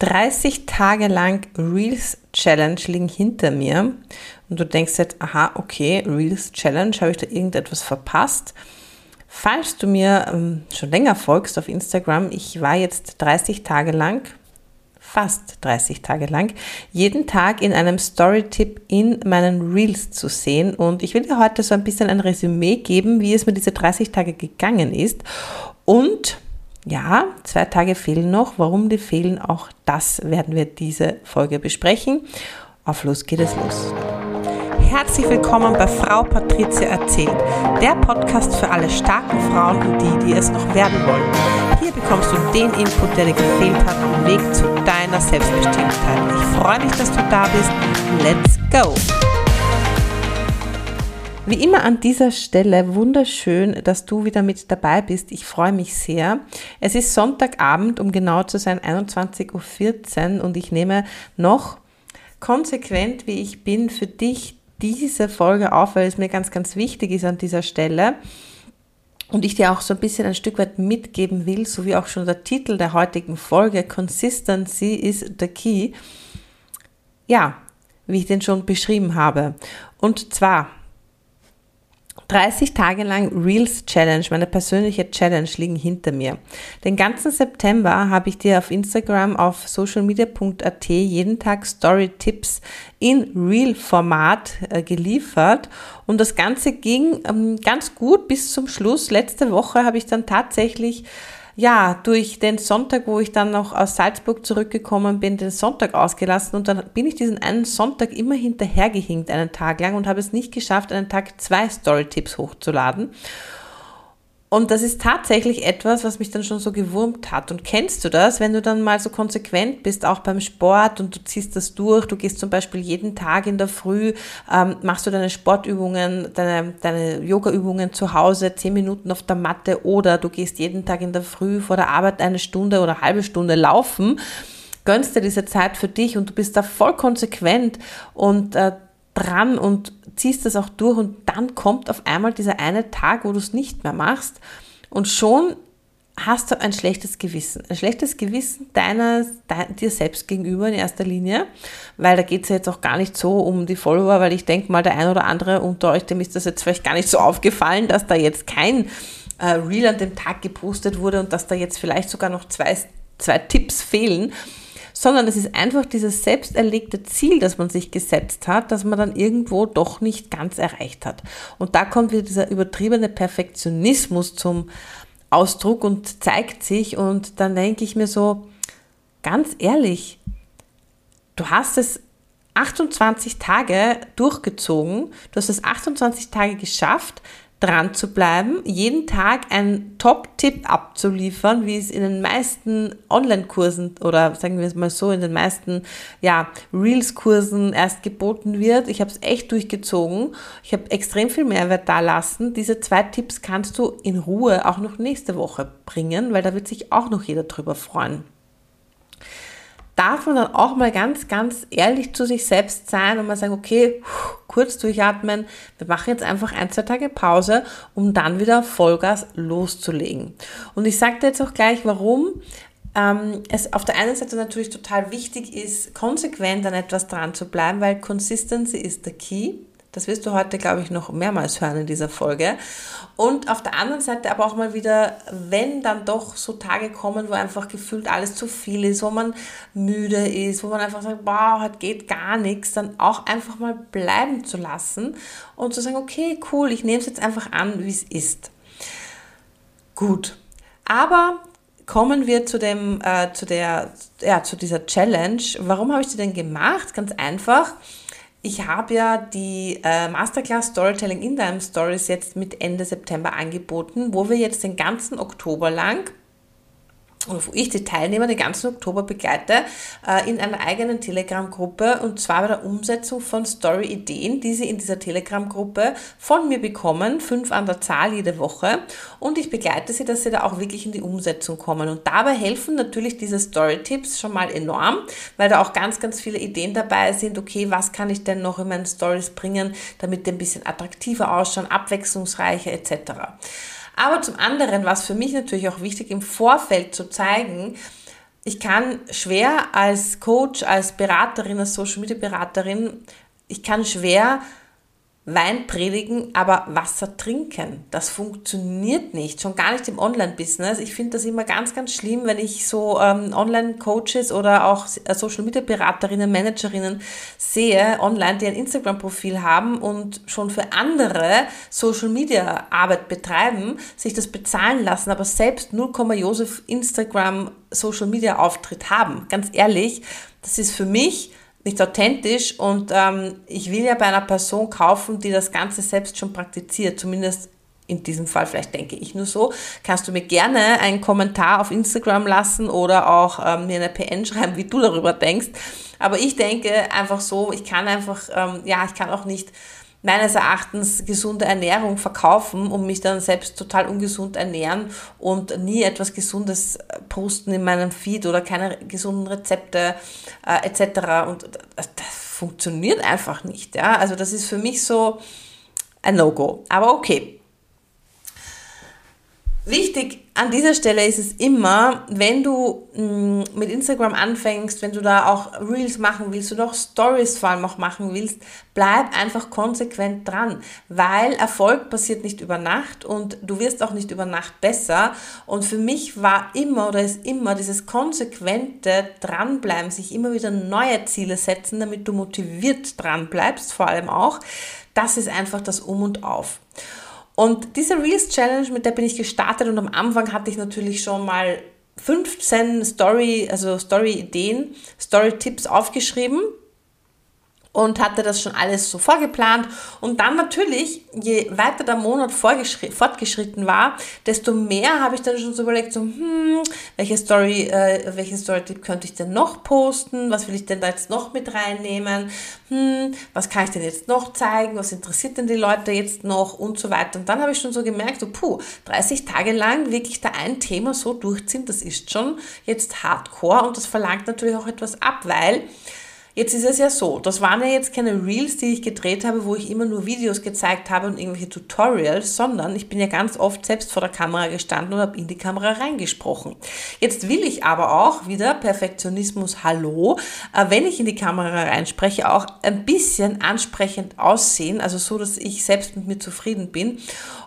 30 Tage lang Reels Challenge liegen hinter mir und du denkst jetzt, aha, okay, Reels Challenge, habe ich da irgendetwas verpasst? Falls du mir ähm, schon länger folgst auf Instagram, ich war jetzt 30 Tage lang, fast 30 Tage lang, jeden Tag in einem Story-Tipp in meinen Reels zu sehen. Und ich will dir heute so ein bisschen ein Resümee geben, wie es mir diese 30 Tage gegangen ist. Und ja, zwei Tage fehlen noch. Warum die fehlen, auch das werden wir diese Folge besprechen. Auf los geht es los. Herzlich willkommen bei Frau Patricia erzählt, der Podcast für alle starken Frauen und die, die es noch werden wollen. Hier bekommst du den Input, der dir gefehlt hat, am Weg zu deiner Selbstbestimmtheit. Ich freue mich, dass du da bist. Let's go! Wie immer an dieser Stelle wunderschön, dass du wieder mit dabei bist. Ich freue mich sehr. Es ist Sonntagabend, um genau zu sein, 21.14 Uhr und ich nehme noch konsequent, wie ich bin, für dich diese Folge auf, weil es mir ganz, ganz wichtig ist an dieser Stelle und ich dir auch so ein bisschen ein Stück weit mitgeben will, so wie auch schon der Titel der heutigen Folge, Consistency is the key. Ja, wie ich den schon beschrieben habe. Und zwar 30 Tage lang Reels Challenge, meine persönliche Challenge liegen hinter mir. Den ganzen September habe ich dir auf Instagram auf socialmedia.at jeden Tag Story Tipps in Reel Format äh, geliefert und das Ganze ging ähm, ganz gut bis zum Schluss. Letzte Woche habe ich dann tatsächlich ja, durch den Sonntag, wo ich dann noch aus Salzburg zurückgekommen bin, den Sonntag ausgelassen und dann bin ich diesen einen Sonntag immer hinterhergehinkt, einen Tag lang und habe es nicht geschafft, einen Tag zwei Story-Tipps hochzuladen. Und das ist tatsächlich etwas, was mich dann schon so gewurmt hat. Und kennst du das, wenn du dann mal so konsequent bist, auch beim Sport und du ziehst das durch, du gehst zum Beispiel jeden Tag in der Früh, ähm, machst du deine Sportübungen, deine, deine Yoga-Übungen zu Hause, zehn Minuten auf der Matte oder du gehst jeden Tag in der Früh vor der Arbeit eine Stunde oder eine halbe Stunde laufen gönnst dir diese Zeit für dich und du bist da voll konsequent und äh, dran und ziehst das auch durch und dann kommt auf einmal dieser eine Tag, wo du es nicht mehr machst und schon hast du ein schlechtes Gewissen. Ein schlechtes Gewissen deiner, de, dir selbst gegenüber in erster Linie, weil da geht es ja jetzt auch gar nicht so um die Follower, weil ich denke mal, der ein oder andere unter euch, dem ist das jetzt vielleicht gar nicht so aufgefallen, dass da jetzt kein äh, Reel an dem Tag gepostet wurde und dass da jetzt vielleicht sogar noch zwei, zwei Tipps fehlen sondern es ist einfach dieses selbst erlegte Ziel, das man sich gesetzt hat, das man dann irgendwo doch nicht ganz erreicht hat. Und da kommt wieder dieser übertriebene Perfektionismus zum Ausdruck und zeigt sich und dann denke ich mir so, ganz ehrlich, du hast es 28 Tage durchgezogen, du hast es 28 Tage geschafft, dran zu bleiben, jeden Tag einen Top-Tipp abzuliefern, wie es in den meisten Online-Kursen oder sagen wir es mal so, in den meisten ja, Reels-Kursen erst geboten wird. Ich habe es echt durchgezogen. Ich habe extrem viel Mehrwert da lassen. Diese zwei Tipps kannst du in Ruhe auch noch nächste Woche bringen, weil da wird sich auch noch jeder drüber freuen darf man dann auch mal ganz, ganz ehrlich zu sich selbst sein und mal sagen, okay, kurz durchatmen, wir machen jetzt einfach ein, zwei Tage Pause, um dann wieder Vollgas loszulegen. Und ich sage dir jetzt auch gleich, warum ähm, es auf der einen Seite natürlich total wichtig ist, konsequent an etwas dran zu bleiben, weil Consistency is the key. Das wirst du heute, glaube ich, noch mehrmals hören in dieser Folge. Und auf der anderen Seite aber auch mal wieder, wenn dann doch so Tage kommen, wo einfach gefühlt alles zu viel ist, wo man müde ist, wo man einfach sagt, wow, heute geht gar nichts, dann auch einfach mal bleiben zu lassen und zu sagen, okay, cool, ich nehme es jetzt einfach an, wie es ist. Gut. Aber kommen wir zu dem, äh, zu der, ja, zu dieser Challenge. Warum habe ich sie denn gemacht? Ganz einfach ich habe ja die äh, Masterclass Storytelling in deinem Stories jetzt mit Ende September angeboten, wo wir jetzt den ganzen Oktober lang wo ich die Teilnehmer den ganzen Oktober begleite, äh, in einer eigenen Telegram-Gruppe und zwar bei der Umsetzung von Story-Ideen, die sie in dieser Telegram-Gruppe von mir bekommen, fünf an der Zahl jede Woche. Und ich begleite sie, dass sie da auch wirklich in die Umsetzung kommen. Und dabei helfen natürlich diese Story-Tipps schon mal enorm, weil da auch ganz, ganz viele Ideen dabei sind, okay, was kann ich denn noch in meinen Stories bringen, damit die ein bisschen attraktiver ausschauen, abwechslungsreicher etc. Aber zum anderen war es für mich natürlich auch wichtig, im Vorfeld zu zeigen, ich kann schwer als Coach, als Beraterin, als Social Media Beraterin, ich kann schwer Wein predigen, aber Wasser trinken. Das funktioniert nicht, schon gar nicht im Online-Business. Ich finde das immer ganz, ganz schlimm, wenn ich so ähm, Online-Coaches oder auch äh, Social-Media-Beraterinnen, Managerinnen sehe online, die ein Instagram-Profil haben und schon für andere Social-Media-Arbeit betreiben, sich das bezahlen lassen, aber selbst 0, Josef Instagram Social-Media-Auftritt haben. Ganz ehrlich, das ist für mich nicht authentisch und ähm, ich will ja bei einer Person kaufen, die das Ganze selbst schon praktiziert, zumindest in diesem Fall, vielleicht denke ich nur so, kannst du mir gerne einen Kommentar auf Instagram lassen oder auch ähm, mir eine PN schreiben, wie du darüber denkst. Aber ich denke einfach so, ich kann einfach, ähm, ja, ich kann auch nicht meines Erachtens gesunde Ernährung verkaufen und mich dann selbst total ungesund ernähren und nie etwas Gesundes äh, posten in meinem Feed oder keine gesunden Rezepte äh, etc. Und das, funktioniert einfach nicht. Ja? Also das ist für mich so ein No-Go. Aber okay, Wichtig an dieser Stelle ist es immer, wenn du mm, mit Instagram anfängst, wenn du da auch Reels machen willst oder auch Stories vor allem auch machen willst, bleib einfach konsequent dran, weil Erfolg passiert nicht über Nacht und du wirst auch nicht über Nacht besser. Und für mich war immer oder ist immer dieses konsequente Dranbleiben, sich immer wieder neue Ziele setzen, damit du motiviert dran bleibst, vor allem auch, das ist einfach das Um und Auf. Und diese Reels Challenge, mit der bin ich gestartet und am Anfang hatte ich natürlich schon mal 15 Story, also Story-Ideen, Story-Tipps aufgeschrieben und hatte das schon alles so vorgeplant. Und dann natürlich, je weiter der Monat fortgeschritten war, desto mehr habe ich dann schon so überlegt, so, hm, welche Story, äh, welche Story-Tipp könnte ich denn noch posten? Was will ich denn da jetzt noch mit reinnehmen? Hm, was kann ich denn jetzt noch zeigen? Was interessiert denn die Leute jetzt noch? Und so weiter. Und dann habe ich schon so gemerkt, so, puh, 30 Tage lang wirklich da ein Thema so durchziehen, das ist schon jetzt hardcore und das verlangt natürlich auch etwas ab, weil Jetzt ist es ja so, das waren ja jetzt keine Reels, die ich gedreht habe, wo ich immer nur Videos gezeigt habe und irgendwelche Tutorials, sondern ich bin ja ganz oft selbst vor der Kamera gestanden und habe in die Kamera reingesprochen. Jetzt will ich aber auch wieder Perfektionismus Hallo, äh, wenn ich in die Kamera reinspreche, auch ein bisschen ansprechend aussehen, also so, dass ich selbst mit mir zufrieden bin.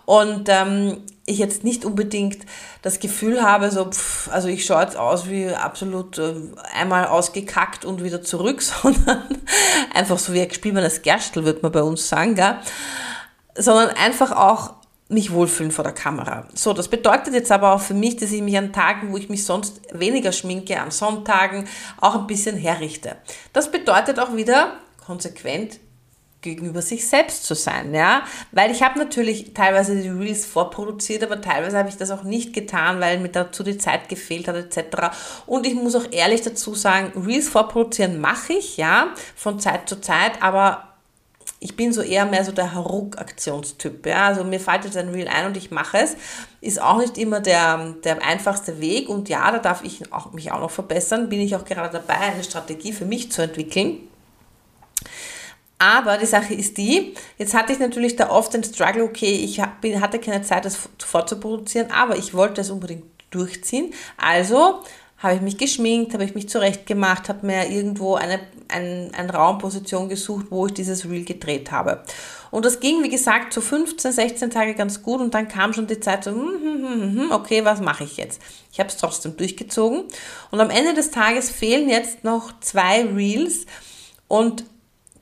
Und ähm, ich jetzt nicht unbedingt das Gefühl habe, so, pff, also ich schaue jetzt aus wie absolut äh, einmal ausgekackt und wieder zurück, sondern einfach so wie ein gespieltes Gerstel, würde man bei uns sagen, gell? sondern einfach auch mich wohlfühlen vor der Kamera. So, das bedeutet jetzt aber auch für mich, dass ich mich an Tagen, wo ich mich sonst weniger schminke, an Sonntagen auch ein bisschen herrichte. Das bedeutet auch wieder konsequent gegenüber sich selbst zu sein, ja, weil ich habe natürlich teilweise die Reels vorproduziert, aber teilweise habe ich das auch nicht getan, weil mir dazu die Zeit gefehlt hat etc. Und ich muss auch ehrlich dazu sagen, Reels vorproduzieren mache ich, ja, von Zeit zu Zeit, aber ich bin so eher mehr so der Haruk-Aktionstyp. Ja? Also mir fällt jetzt ein Reel ein und ich mache es. Ist auch nicht immer der, der einfachste Weg. Und ja, da darf ich auch, mich auch noch verbessern. Bin ich auch gerade dabei, eine Strategie für mich zu entwickeln. Aber die Sache ist die, jetzt hatte ich natürlich da oft den Struggle, okay, ich hatte keine Zeit, das vorzuproduzieren, aber ich wollte es unbedingt durchziehen. Also habe ich mich geschminkt, habe ich mich zurechtgemacht, habe mir irgendwo eine, ein, eine Raumposition gesucht, wo ich dieses Reel gedreht habe. Und das ging, wie gesagt, so 15, 16 Tage ganz gut und dann kam schon die Zeit so, hm, hm, hm, okay, was mache ich jetzt? Ich habe es trotzdem durchgezogen und am Ende des Tages fehlen jetzt noch zwei Reels und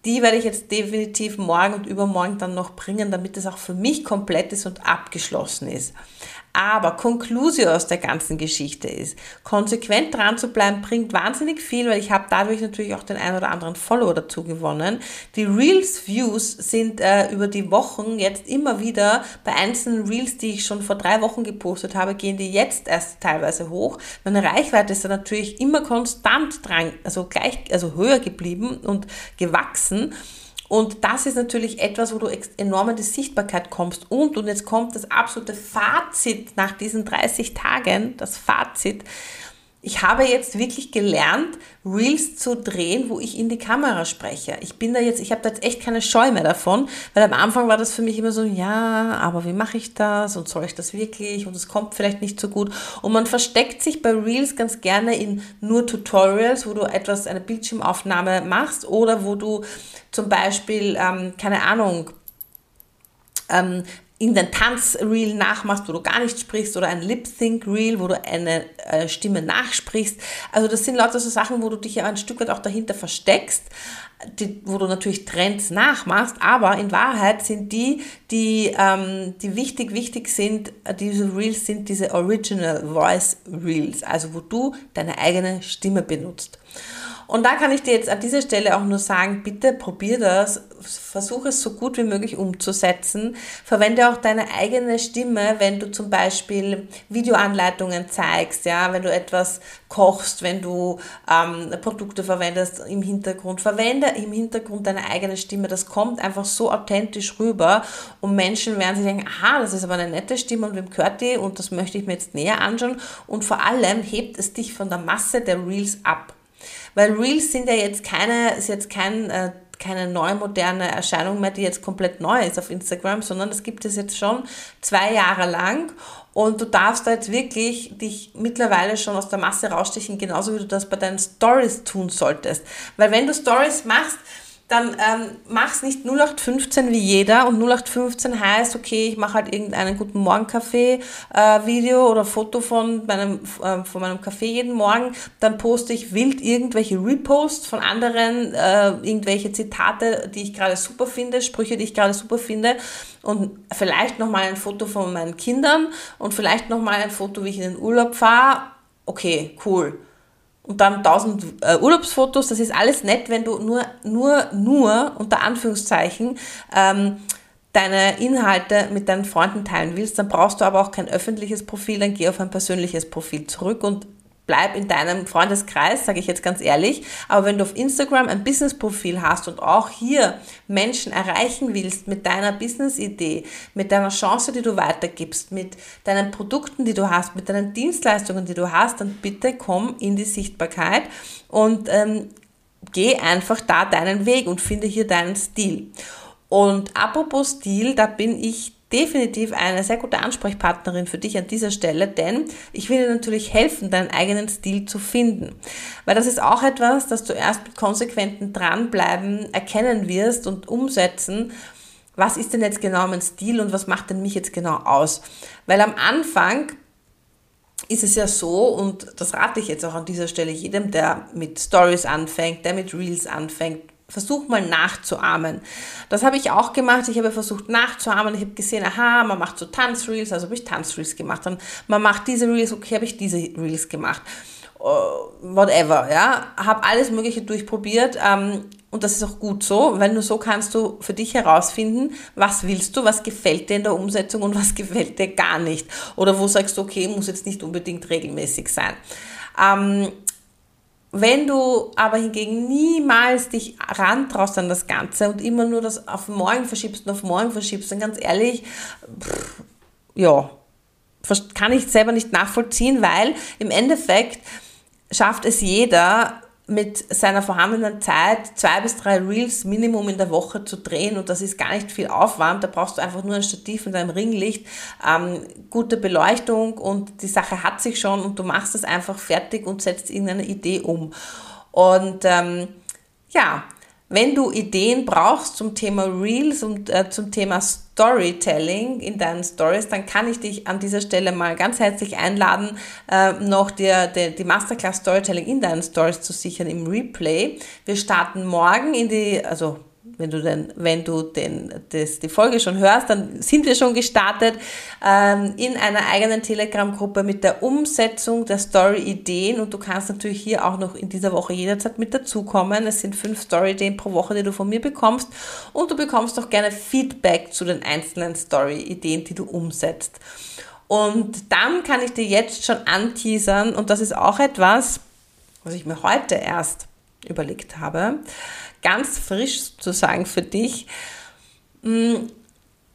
die werde ich jetzt definitiv morgen und übermorgen dann noch bringen, damit es auch für mich komplett ist und abgeschlossen ist. Aber Konklusio aus der ganzen Geschichte ist, konsequent dran zu bleiben, bringt wahnsinnig viel, weil ich habe dadurch natürlich auch den einen oder anderen Follower dazu gewonnen. Die Reels Views sind äh, über die Wochen jetzt immer wieder bei einzelnen Reels, die ich schon vor drei Wochen gepostet habe, gehen die jetzt erst teilweise hoch. Meine Reichweite ist dann natürlich immer konstant dran, also gleich, also höher geblieben und gewachsen. Und das ist natürlich etwas, wo du enorm in die Sichtbarkeit kommst. Und, und jetzt kommt das absolute Fazit nach diesen 30 Tagen, das Fazit. Ich habe jetzt wirklich gelernt, Reels zu drehen, wo ich in die Kamera spreche. Ich bin da jetzt, ich habe da jetzt echt keine Scheu mehr davon, weil am Anfang war das für mich immer so, ja, aber wie mache ich das und soll ich das wirklich und es kommt vielleicht nicht so gut. Und man versteckt sich bei Reels ganz gerne in nur Tutorials, wo du etwas, eine Bildschirmaufnahme machst oder wo du zum Beispiel, ähm, keine Ahnung, ähm, irgendein Tanzreel nachmachst, wo du gar nicht sprichst oder ein Lip-Sync-Reel, wo du eine äh, Stimme nachsprichst. Also das sind lauter so Sachen, wo du dich ja ein Stück weit auch dahinter versteckst, die, wo du natürlich Trends nachmachst, aber in Wahrheit sind die, die, ähm, die wichtig, wichtig sind, äh, diese Reels sind diese Original Voice Reels, also wo du deine eigene Stimme benutzt. Und da kann ich dir jetzt an dieser Stelle auch nur sagen, bitte probier das, versuche es so gut wie möglich umzusetzen. Verwende auch deine eigene Stimme, wenn du zum Beispiel Videoanleitungen zeigst, ja, wenn du etwas kochst, wenn du ähm, Produkte verwendest im Hintergrund. Verwende im Hintergrund deine eigene Stimme. Das kommt einfach so authentisch rüber und Menschen werden sich denken, aha, das ist aber eine nette Stimme und wem gehört die und das möchte ich mir jetzt näher anschauen. Und vor allem hebt es dich von der Masse der Reels ab. Weil Reels sind ja jetzt keine, ist jetzt kein, äh, keine neue moderne Erscheinung mehr, die jetzt komplett neu ist auf Instagram, sondern das gibt es jetzt schon zwei Jahre lang und du darfst da jetzt wirklich dich mittlerweile schon aus der Masse rausstechen, genauso wie du das bei deinen Stories tun solltest. Weil wenn du Stories machst, dann ähm, mach's nicht 0815 wie jeder und 0815 heißt, okay, ich mache halt irgendeinen guten Morgenkaffee äh, oder Foto von meinem äh, von meinem Kaffee jeden Morgen, dann poste ich wild irgendwelche Reposts von anderen äh, irgendwelche Zitate, die ich gerade super finde, Sprüche, die ich gerade super finde. Und vielleicht noch mal ein Foto von meinen Kindern und vielleicht noch mal ein Foto, wie ich in den Urlaub fahre. Okay, cool und dann tausend äh, Urlaubsfotos. Das ist alles nett, wenn du nur, nur, nur unter Anführungszeichen ähm, deine Inhalte mit deinen Freunden teilen willst. Dann brauchst du aber auch kein öffentliches Profil, dann geh auf ein persönliches Profil zurück und bleib in deinem Freundeskreis, sage ich jetzt ganz ehrlich. Aber wenn du auf Instagram ein Business-Profil hast und auch hier Menschen erreichen willst mit deiner Business-Idee, mit deiner Chance, die du weitergibst, mit deinen Produkten, die du hast, mit deinen Dienstleistungen, die du hast, dann bitte komm in die Sichtbarkeit und ähm, geh einfach da deinen Weg und finde hier deinen Stil. Und apropos Stil, da bin ich definitiv eine sehr gute Ansprechpartnerin für dich an dieser Stelle, denn ich will dir natürlich helfen, deinen eigenen Stil zu finden. Weil das ist auch etwas, das du erst mit konsequenten Dranbleiben erkennen wirst und umsetzen. Was ist denn jetzt genau mein Stil und was macht denn mich jetzt genau aus? Weil am Anfang ist es ja so, und das rate ich jetzt auch an dieser Stelle jedem, der mit Stories anfängt, der mit Reels anfängt, Versuch mal nachzuahmen. Das habe ich auch gemacht. Ich habe versucht nachzuahmen. Ich habe gesehen, aha, man macht so Tanzreels, also habe ich Tanzreels gemacht. Dann man macht diese Reels, okay, habe ich diese Reels gemacht. Uh, whatever, ja. Habe alles Mögliche durchprobiert. Ähm, und das ist auch gut so, weil nur so kannst du für dich herausfinden, was willst du, was gefällt dir in der Umsetzung und was gefällt dir gar nicht. Oder wo sagst du, okay, muss jetzt nicht unbedingt regelmäßig sein. Ähm, wenn du aber hingegen niemals dich rantraust an das Ganze und immer nur das auf morgen verschiebst und auf morgen verschiebst, dann ganz ehrlich, pff, ja, kann ich selber nicht nachvollziehen, weil im Endeffekt schafft es jeder, mit seiner vorhandenen Zeit zwei bis drei Reels Minimum in der Woche zu drehen und das ist gar nicht viel Aufwand. Da brauchst du einfach nur ein Stativ und ein Ringlicht, ähm, gute Beleuchtung und die Sache hat sich schon und du machst es einfach fertig und setzt irgendeine Idee um. Und ähm, ja, wenn du Ideen brauchst zum Thema Reels und äh, zum Thema Storytelling in deinen Stories, dann kann ich dich an dieser Stelle mal ganz herzlich einladen, äh, noch dir, die, die Masterclass Storytelling in deinen Stories zu sichern im Replay. Wir starten morgen in die, also wenn du denn, wenn du den, das, die Folge schon hörst, dann sind wir schon gestartet ähm, in einer eigenen Telegram-Gruppe mit der Umsetzung der Story-Ideen und du kannst natürlich hier auch noch in dieser Woche jederzeit mit dazukommen. Es sind fünf Story-Ideen pro Woche, die du von mir bekommst und du bekommst auch gerne Feedback zu den einzelnen Story-Ideen, die du umsetzt. Und dann kann ich dir jetzt schon anteasern und das ist auch etwas, was ich mir heute erst überlegt habe ganz frisch zu sagen für dich. Mm,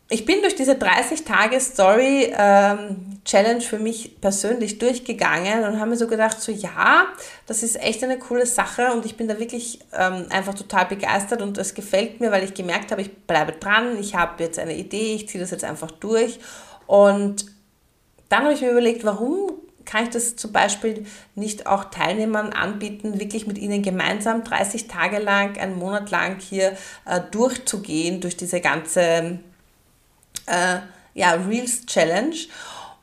ich bin durch diese 30-Tage-Story-Challenge ähm, für mich persönlich durchgegangen und habe mir so gedacht, so ja, das ist echt eine coole Sache und ich bin da wirklich ähm, einfach total begeistert und es gefällt mir, weil ich gemerkt habe, ich bleibe dran, ich habe jetzt eine Idee, ich ziehe das jetzt einfach durch und dann habe ich mir überlegt, warum kann ich das zum Beispiel nicht auch Teilnehmern anbieten, wirklich mit ihnen gemeinsam 30 Tage lang, einen Monat lang hier äh, durchzugehen durch diese ganze äh, ja, Reels Challenge.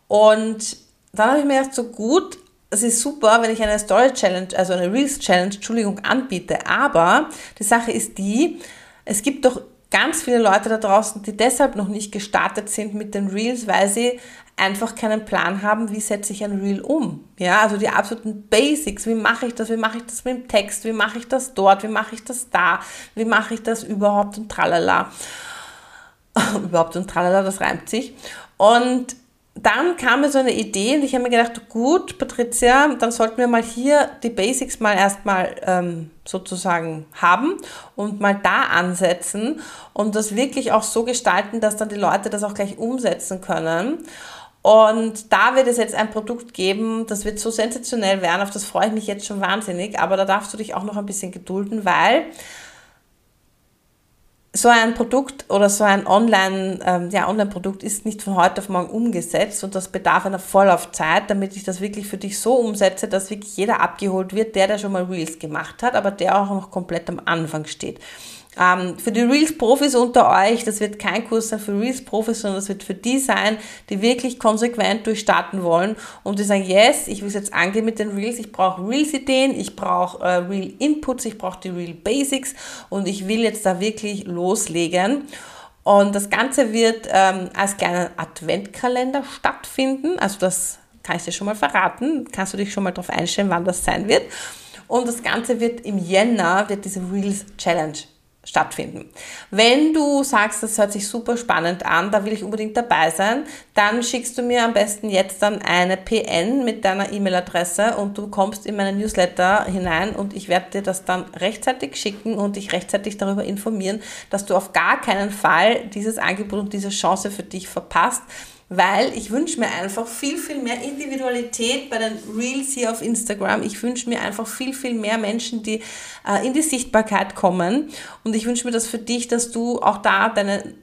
Und dann habe ich mir gedacht, so gut, es ist super, wenn ich eine Story Challenge, also eine Reels Challenge, Entschuldigung, anbiete. Aber die Sache ist die, es gibt doch ganz viele Leute da draußen, die deshalb noch nicht gestartet sind mit den Reels, weil sie einfach keinen Plan haben, wie setze ich ein Reel um. Ja, also die absoluten Basics. Wie mache ich das? Wie mache ich das mit dem Text? Wie mache ich das dort? Wie mache ich das da? Wie mache ich das überhaupt und tralala. überhaupt und tralala, das reimt sich. Und dann kam mir so eine Idee und ich habe mir gedacht, gut, Patricia, dann sollten wir mal hier die Basics mal erstmal ähm, sozusagen haben und mal da ansetzen und das wirklich auch so gestalten, dass dann die Leute das auch gleich umsetzen können. Und da wird es jetzt ein Produkt geben, das wird so sensationell werden, auf das freue ich mich jetzt schon wahnsinnig, aber da darfst du dich auch noch ein bisschen gedulden, weil so ein Produkt oder so ein Online, ähm, ja, Online-Produkt ist nicht von heute auf morgen umgesetzt und das bedarf einer Vorlaufzeit, damit ich das wirklich für dich so umsetze, dass wirklich jeder abgeholt wird, der, der schon mal Reels gemacht hat, aber der auch noch komplett am Anfang steht. Ähm, für die Reels-Profis unter euch, das wird kein Kurs sein für Reels-Profis, sondern das wird für die sein, die wirklich konsequent durchstarten wollen und die sagen, yes, ich will es jetzt angehen mit den Reels, ich brauche Reels-Ideen, ich brauche äh, Reel-Inputs, ich brauche die Reel-Basics und ich will jetzt da wirklich loslegen. Und das Ganze wird ähm, als kleiner Adventkalender stattfinden. Also das kann ich dir schon mal verraten. Kannst du dich schon mal darauf einstellen, wann das sein wird. Und das Ganze wird im Jänner, wird diese Reels Challenge stattfinden. Wenn du sagst, das hört sich super spannend an, da will ich unbedingt dabei sein, dann schickst du mir am besten jetzt dann eine PN mit deiner E-Mail-Adresse und du kommst in meine Newsletter hinein und ich werde dir das dann rechtzeitig schicken und dich rechtzeitig darüber informieren, dass du auf gar keinen Fall dieses Angebot und diese Chance für dich verpasst weil ich wünsche mir einfach viel, viel mehr Individualität bei den Reels hier auf Instagram. Ich wünsche mir einfach viel, viel mehr Menschen, die äh, in die Sichtbarkeit kommen. Und ich wünsche mir das für dich, dass du auch da deine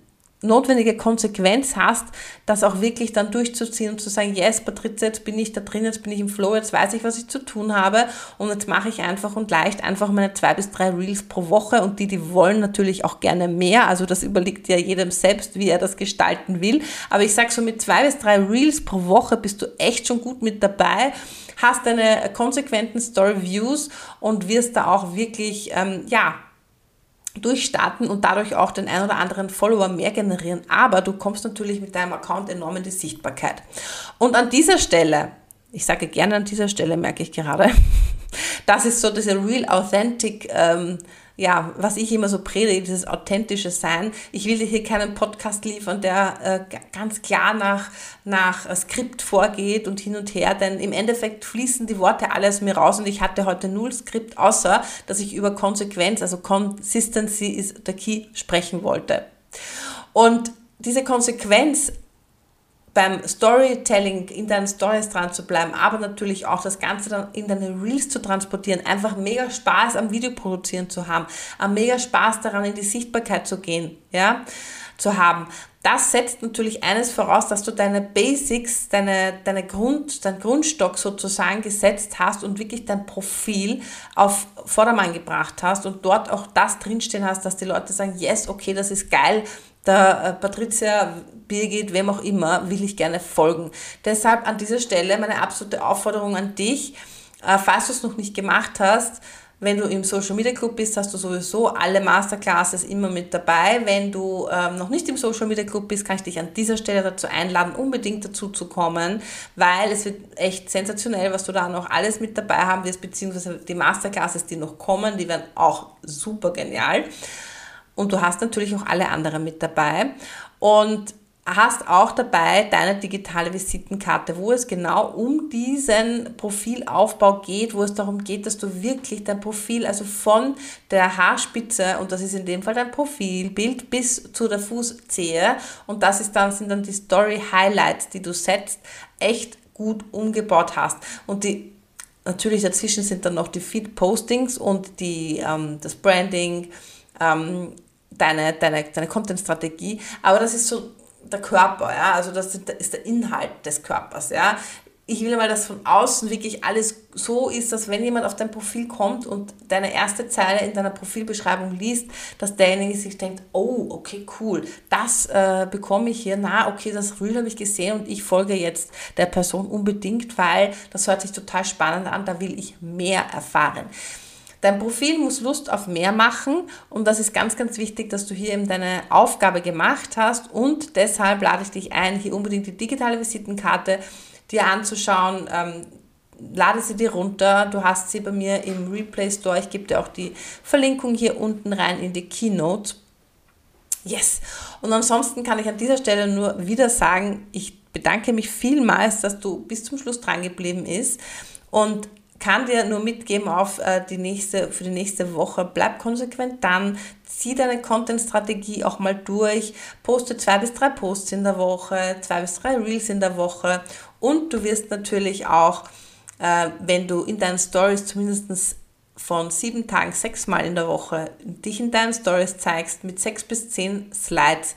notwendige Konsequenz hast, das auch wirklich dann durchzuziehen und zu sagen, yes, Patrizia, jetzt bin ich da drin, jetzt bin ich im Flow, jetzt weiß ich, was ich zu tun habe und jetzt mache ich einfach und leicht einfach meine zwei bis drei Reels pro Woche und die, die wollen natürlich auch gerne mehr, also das überlegt ja jedem selbst, wie er das gestalten will, aber ich sage so mit zwei bis drei Reels pro Woche bist du echt schon gut mit dabei hast deine konsequenten Story Views und wirst da auch wirklich, ähm, ja, durchstarten und dadurch auch den ein oder anderen Follower mehr generieren. Aber du kommst natürlich mit deinem Account enorm in die Sichtbarkeit. Und an dieser Stelle, ich sage gerne an dieser Stelle, merke ich gerade, das ist so diese Real Authentic ähm, ja, was ich immer so predige, dieses authentische Sein. Ich will dir hier keinen Podcast liefern, der äh, ganz klar nach, nach äh, Skript vorgeht und hin und her, denn im Endeffekt fließen die Worte alle aus mir raus und ich hatte heute null Skript, außer dass ich über Konsequenz, also Consistency ist der Key, sprechen wollte. Und diese Konsequenz beim Storytelling in deinen Stories dran zu bleiben, aber natürlich auch das Ganze dann in deine Reels zu transportieren, einfach mega Spaß am Video produzieren zu haben, am mega Spaß daran in die Sichtbarkeit zu gehen, ja, zu haben. Das setzt natürlich eines voraus, dass du deine Basics, deine, deine Grund, dein Grundstock sozusagen gesetzt hast und wirklich dein Profil auf Vordermann gebracht hast und dort auch das drinstehen hast, dass die Leute sagen, yes, okay, das ist geil, der äh, Patricia Birgit, wem auch immer, will ich gerne folgen. Deshalb an dieser Stelle meine absolute Aufforderung an dich, äh, falls du es noch nicht gemacht hast, wenn du im Social Media Club bist, hast du sowieso alle Masterclasses immer mit dabei. Wenn du ähm, noch nicht im Social Media Club bist, kann ich dich an dieser Stelle dazu einladen, unbedingt dazu zu kommen, weil es wird echt sensationell, was du da noch alles mit dabei haben wirst, beziehungsweise die Masterclasses, die noch kommen, die werden auch super genial. Und du hast natürlich auch alle anderen mit dabei. Und hast auch dabei deine digitale Visitenkarte, wo es genau um diesen Profilaufbau geht, wo es darum geht, dass du wirklich dein Profil, also von der Haarspitze, und das ist in dem Fall dein Profilbild, bis zu der Fußzehe, und das ist dann, sind dann die Story Highlights, die du setzt, echt gut umgebaut hast. Und die natürlich dazwischen sind dann noch die Feed-Postings und die, ähm, das Branding, ähm, deine, deine, deine Content-Strategie, aber das ist so der Körper, ja, also das ist der Inhalt des Körpers, ja. Ich will mal, dass von außen wirklich alles so ist, dass wenn jemand auf dein Profil kommt und deine erste Zeile in deiner Profilbeschreibung liest, dass derjenige sich denkt, oh, okay, cool, das äh, bekomme ich hier, na, okay, das Reel habe ich gesehen und ich folge jetzt der Person unbedingt, weil das hört sich total spannend an, da will ich mehr erfahren. Dein Profil muss Lust auf mehr machen und das ist ganz, ganz wichtig, dass du hier eben deine Aufgabe gemacht hast und deshalb lade ich dich ein, hier unbedingt die digitale Visitenkarte dir anzuschauen. Ähm, lade sie dir runter. Du hast sie bei mir im Replay Store. Ich gebe dir auch die Verlinkung hier unten rein in die Keynote. Yes. Und ansonsten kann ich an dieser Stelle nur wieder sagen, ich bedanke mich vielmals, dass du bis zum Schluss dran geblieben bist. Und kann dir nur mitgeben auf äh, die nächste, für die nächste Woche. Bleib konsequent dann, zieh deine Content-Strategie auch mal durch, poste zwei bis drei Posts in der Woche, zwei bis drei Reels in der Woche und du wirst natürlich auch, äh, wenn du in deinen Stories zumindest von sieben Tagen sechsmal in der Woche dich in deinen Stories zeigst mit sechs bis zehn Slides,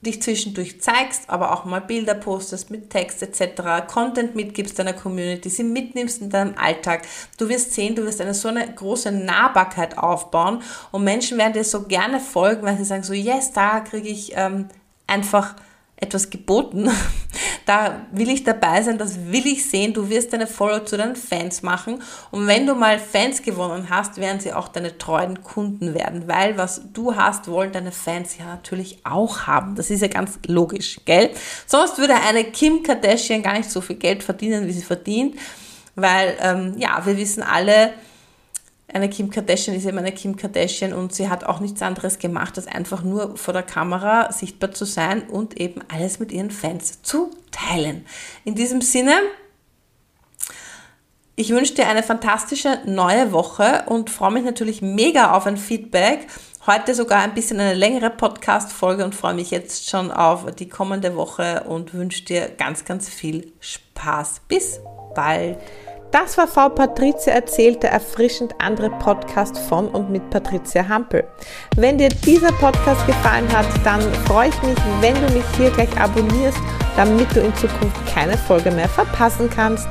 dich zwischendurch zeigst, aber auch mal Bilder postest mit Text etc., Content mitgibst deiner Community, sie mitnimmst in deinem Alltag. Du wirst sehen, du wirst eine so eine große Nahbarkeit aufbauen und Menschen werden dir so gerne folgen, weil sie sagen so, yes, da kriege ich ähm, einfach etwas geboten. Da will ich dabei sein, das will ich sehen. Du wirst deine Follower zu deinen Fans machen. Und wenn du mal Fans gewonnen hast, werden sie auch deine treuen Kunden werden. Weil was du hast, wollen deine Fans ja natürlich auch haben. Das ist ja ganz logisch, gell? Sonst würde eine Kim Kardashian gar nicht so viel Geld verdienen, wie sie verdient. Weil, ähm, ja, wir wissen alle, eine Kim Kardashian ist eben eine Kim Kardashian und sie hat auch nichts anderes gemacht, als einfach nur vor der Kamera sichtbar zu sein und eben alles mit ihren Fans zu teilen. In diesem Sinne, ich wünsche dir eine fantastische neue Woche und freue mich natürlich mega auf ein Feedback. Heute sogar ein bisschen eine längere Podcast-Folge und freue mich jetzt schon auf die kommende Woche und wünsche dir ganz, ganz viel Spaß. Bis bald. Das war Frau Patricia erzählt, der erfrischend andere Podcast von und mit Patricia Hampel. Wenn dir dieser Podcast gefallen hat, dann freue ich mich, wenn du mich hier gleich abonnierst, damit du in Zukunft keine Folge mehr verpassen kannst.